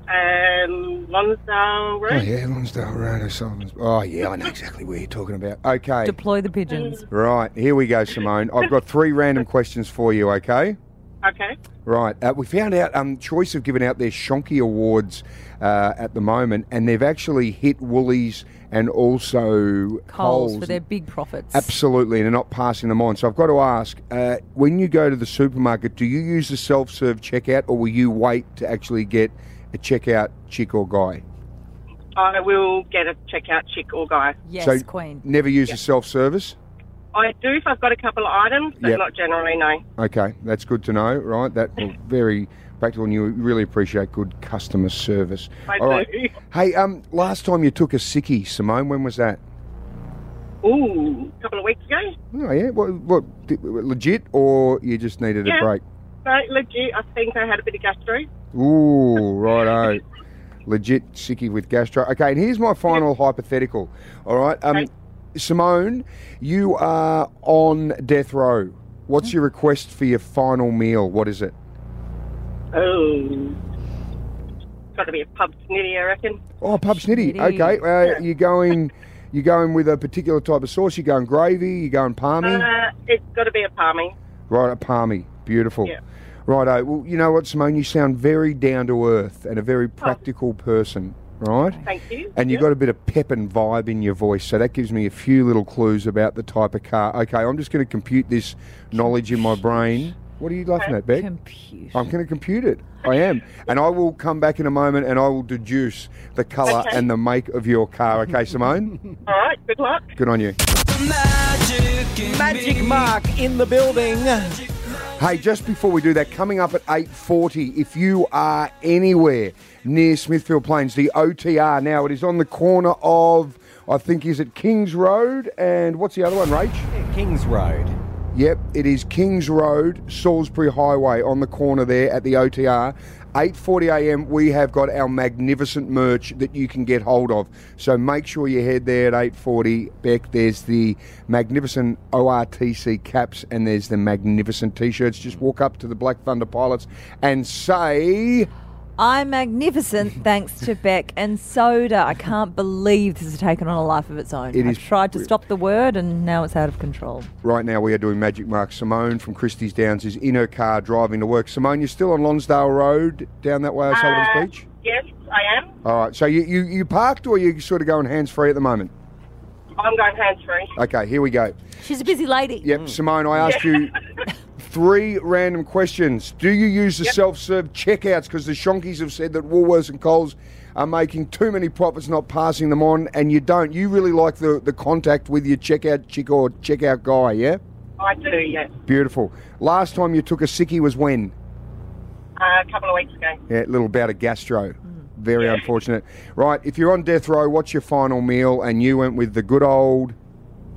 Speaker 10: Lonsdale Road.
Speaker 2: Oh, yeah, Lonsdale Road or Solomons. Oh, yeah, I know exactly where you're talking about. Okay.
Speaker 3: Deploy the pigeons.
Speaker 2: Right, here we go, Simone. I've got three random questions for you, okay?
Speaker 10: Okay.
Speaker 2: Right. Uh, we found out um, Choice have given out their Shonky Awards uh, at the moment, and they've actually hit Woolies and also
Speaker 3: Coles for their big profits.
Speaker 2: Absolutely, and they're not passing them on. So I've got to ask: uh, when you go to the supermarket, do you use the self-serve checkout, or will you wait to actually get a checkout chick or guy?
Speaker 10: I will get a checkout chick or guy.
Speaker 3: Yes,
Speaker 2: so
Speaker 3: Queen.
Speaker 2: Never use the self-service.
Speaker 10: I do if I've got a couple of items, but
Speaker 2: Yep.
Speaker 10: not generally, no.
Speaker 2: Okay, that's good to know. Right, that will very practical, and you really appreciate good customer service.
Speaker 10: I
Speaker 2: All right.
Speaker 10: do.
Speaker 2: Hey, um, last time you took a sickie, Simone, when was that?
Speaker 10: Ooh, a couple of weeks ago.
Speaker 2: Oh yeah, what, what legit, or you just needed
Speaker 10: Yeah.
Speaker 2: a break?
Speaker 10: No, legit. I think I had a bit of gastro.
Speaker 2: Ooh, righto. Legit sicky with gastro. Okay, and here's my final hypothetical. All right, um, Simone, you are on death row. What's your request for your final meal? What is it?
Speaker 10: Oh. Got to be a pub snitty, I reckon.
Speaker 2: Oh, pub snitty.
Speaker 10: Snitty.
Speaker 2: Okay, uh, you going? You going with a particular type of sauce? You're going gravy? You're going palmy?
Speaker 10: Uh, it's got to be a palmy.
Speaker 2: Right, a palmy. Beautiful.
Speaker 10: Yeah.
Speaker 2: Righto. Well, you know what, Simone? You sound very down to earth and a very oh. practical person, right?
Speaker 10: Thank you.
Speaker 2: And you've got a bit of pep and vibe in your voice, so that gives me a few little clues about the type of car. Okay, I'm just going to compute this knowledge in my brain. What are you laughing at, Bec?
Speaker 3: Compute.
Speaker 2: I'm going to compute it. I am. And I will come back in a moment and I will deduce the colour
Speaker 10: Okay.
Speaker 2: and the make of your car. Okay, Simone?
Speaker 10: All right, good luck.
Speaker 2: Good on you.
Speaker 4: Magic Mark in the building.
Speaker 2: Hey, just before we do that, coming up at 8.40, if you are anywhere near Smithfield Plains, the OTR, now it is on the corner of, I think, is it Kings Road and what's the other one, Rach?
Speaker 4: Kings Road.
Speaker 2: Yep, it is Kings Road, Salisbury Highway on the corner there at the OTR. 8.40am, we have got our magnificent merch that you can get hold of. So make sure you head there at 8.40. Bec, there's the magnificent ORTC caps and there's the magnificent T-shirts. Just walk up to the Black Thunder Pilots and say...
Speaker 3: I'm magnificent thanks to Bec and Soda. I can't believe this has taken on a life of its own.
Speaker 2: It
Speaker 3: I
Speaker 2: is
Speaker 3: tried to stop the word and now it's out of control.
Speaker 2: Right now, we are doing Magic Mark. Simone from Christie's Downs is in her car driving to work. Simone, you're still on Lonsdale Road down that way, Sullivan's
Speaker 10: Uh,
Speaker 2: Beach?
Speaker 10: Yes, I am.
Speaker 2: All right, so you, you, you parked or you sort of going hands free at the moment?
Speaker 10: I'm going hands free.
Speaker 2: Okay, here we go.
Speaker 3: She's a busy lady.
Speaker 2: Yep, Simone, I asked you three random questions. Do you use the self serve checkouts? Because the Shonkies have said that Woolworths and Coles are making too many profits, not passing them on, and you don't. You really like the, the contact with your checkout chick or checkout guy, yeah?
Speaker 10: I do, yes.
Speaker 2: Beautiful. Last time you took a sickie was when?
Speaker 10: Uh, a couple of weeks ago.
Speaker 2: Yeah, a little bout of gastro. Very unfortunate. Right, if you're on death row, what's your final meal? And you went with the good old.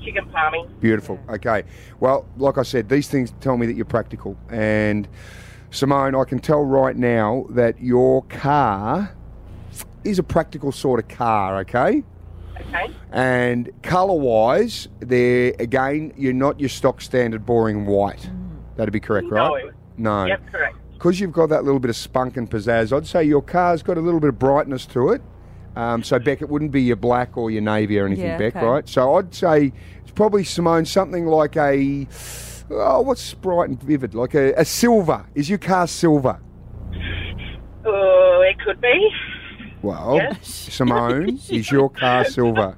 Speaker 10: Chicken palmy.
Speaker 2: Beautiful. Okay. Well, like I said, these things tell me that you're practical. And Simone, I can tell right now that your car is a practical sort of car, okay?
Speaker 10: Okay.
Speaker 2: And colour wise, they're, again, you're not your stock standard boring white. That'd be correct, right? No.
Speaker 10: Yep, correct.
Speaker 2: Because you've got that little bit of spunk and pizzazz, I'd say your car's got a little bit of brightness to it. Um, so, Bec, it wouldn't be your black or your navy or anything,
Speaker 3: Yeah,
Speaker 2: Bec,
Speaker 3: okay.
Speaker 2: right? So, I'd say it's probably, Simone, something like a. Oh, what's bright and vivid? Like a, a silver. Is your car silver?
Speaker 10: Oh, it could be.
Speaker 2: Well,
Speaker 10: Yes.
Speaker 2: Simone, is your car silver?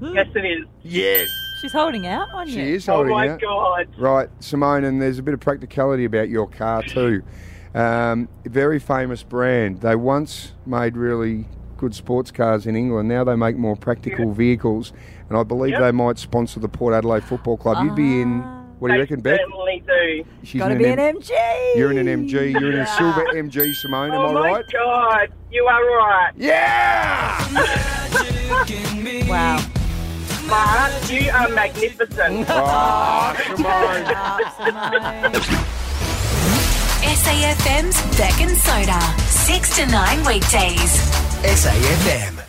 Speaker 10: Yes, it is.
Speaker 2: Yes.
Speaker 3: She's holding out on
Speaker 2: She
Speaker 3: you.
Speaker 2: is holding
Speaker 10: oh my
Speaker 2: out.
Speaker 10: god.
Speaker 2: Right, Simone, and there's a bit of practicality about your car too. Um, very famous brand. They once made really good sports cars in England. Now they make more practical vehicles, and I believe
Speaker 10: Yep.
Speaker 2: they might sponsor the Port Adelaide Football Club. You'd be in. What do you ah,
Speaker 10: They
Speaker 2: reckon, Bec?
Speaker 10: certainly do.
Speaker 2: She's
Speaker 3: Gotta
Speaker 2: in
Speaker 3: be an
Speaker 2: M-
Speaker 3: MG.
Speaker 2: You're in an MG. You're in a silver MG, Simone. Am
Speaker 10: oh
Speaker 2: I
Speaker 10: my
Speaker 2: right?
Speaker 10: god, you are right.
Speaker 2: Yeah.
Speaker 3: Wow.
Speaker 10: Mark, you are magnificent.
Speaker 2: Oh, Simone.
Speaker 1: SAFM's Bec and Soda. 6 to 9 weekdays.
Speaker 11: SAFM.